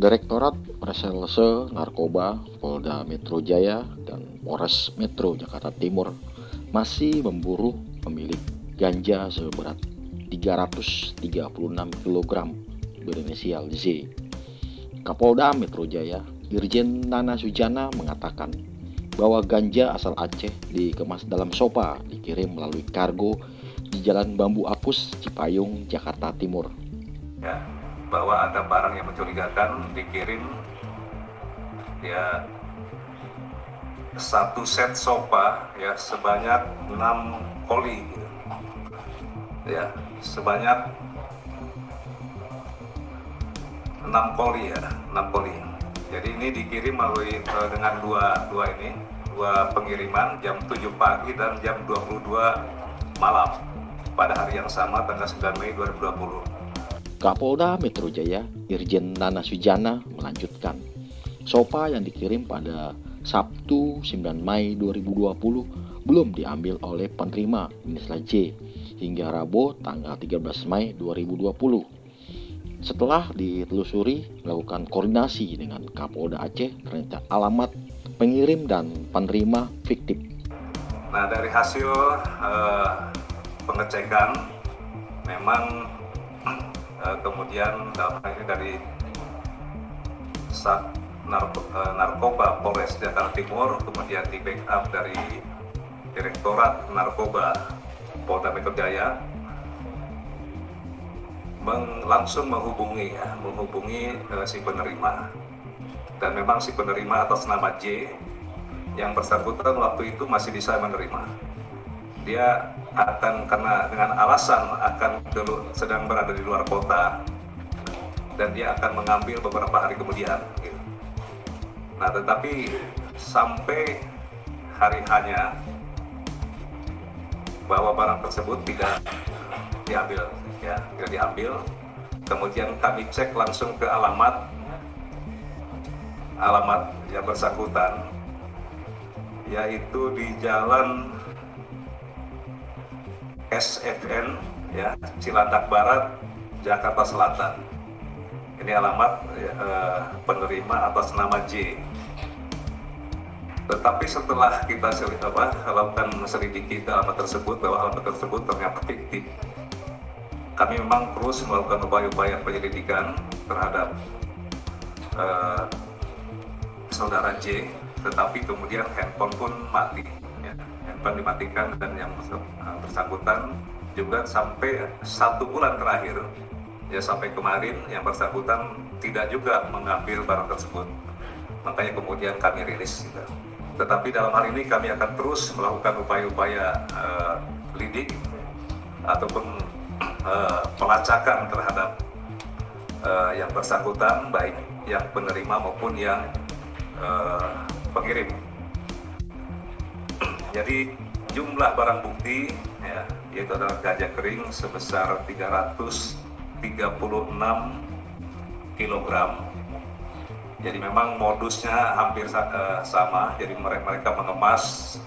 Direktorat Reserse Narkoba Polda Metro Jaya dan Polres Metro Jakarta Timur masih memburu pemilik ganja seberat 336 kg berinisial Z. Kapolda Metro Jaya, Irjen Nana Sujana mengatakan bahwa ganja asal Aceh dikemas dalam sopa dikirim melalui kargo di Jalan Bambu Apus, Cipayung, Jakarta Timur. Ya, bahwa ada barang yang mencurigakan dikirim. Ya satu set sopa ya sebanyak 6 koli gitu. ya sebanyak 6 koli ya 6 koli. Jadi ini dikirim melalui uh, dengan dua dua ini dua pengiriman jam 7 pagi dan jam 22 malam pada hari yang sama tanggal 9 Mei 2020 Kapolda Metro Jaya, Irjen Nana Sujana melanjutkan, sopa yang dikirim pada Sabtu 9 Mei 2020 belum diambil oleh penerima inisial J hingga Rabu tanggal 13 Mei 2020. Setelah ditelusuri melakukan koordinasi dengan Kapolda Aceh ternyata alamat pengirim dan penerima fiktif. Nah dari hasil uh, pengecekan memang kemudian dalam hal ini dari Sat uh, Narkoba Polres Jakarta Timur kemudian di backup dari Direktorat Narkoba Polda Metro Jaya meng, langsung menghubungi ya, menghubungi uh, si penerima. Dan memang si penerima atas nama J yang bersangkutan waktu itu masih bisa menerima dia akan karena dengan alasan akan sedang berada di luar kota dan dia akan mengambil beberapa hari kemudian. Gitu. Nah, tetapi sampai hari hanya bahwa barang tersebut tidak diambil, ya, tidak diambil. Kemudian kami cek langsung ke alamat alamat yang bersangkutan, yaitu di Jalan SFN ya Cilandak Barat Jakarta Selatan. Ini alamat eh, penerima atas nama J. Tetapi setelah kita apa, lakukan selidiki ke alamat tersebut bahwa alamat tersebut ternyata fiktif kami memang terus melakukan upaya-upaya penyelidikan terhadap eh, saudara J tetapi kemudian handphone pun mati handphone dimatikan dan yang uh, bersangkutan juga sampai satu bulan terakhir ya sampai kemarin yang bersangkutan tidak juga mengambil barang tersebut makanya kemudian kami rilis gitu. tetapi dalam hal ini kami akan terus melakukan upaya-upaya uh, lidik ataupun uh, pelacakan terhadap uh, yang bersangkutan baik yang penerima maupun yang uh, pengirim jadi jumlah barang bukti ya, yaitu adalah gajah kering sebesar 336 kg. Jadi memang modusnya hampir uh, sama. Jadi mereka mengemas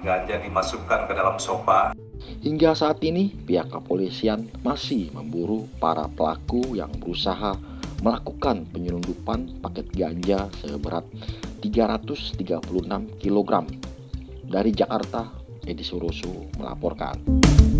ganja dimasukkan ke dalam sopa. Hingga saat ini, pihak kepolisian masih memburu para pelaku yang berusaha melakukan penyelundupan paket ganja seberat 336 kg dari Jakarta, Edi Suroso melaporkan.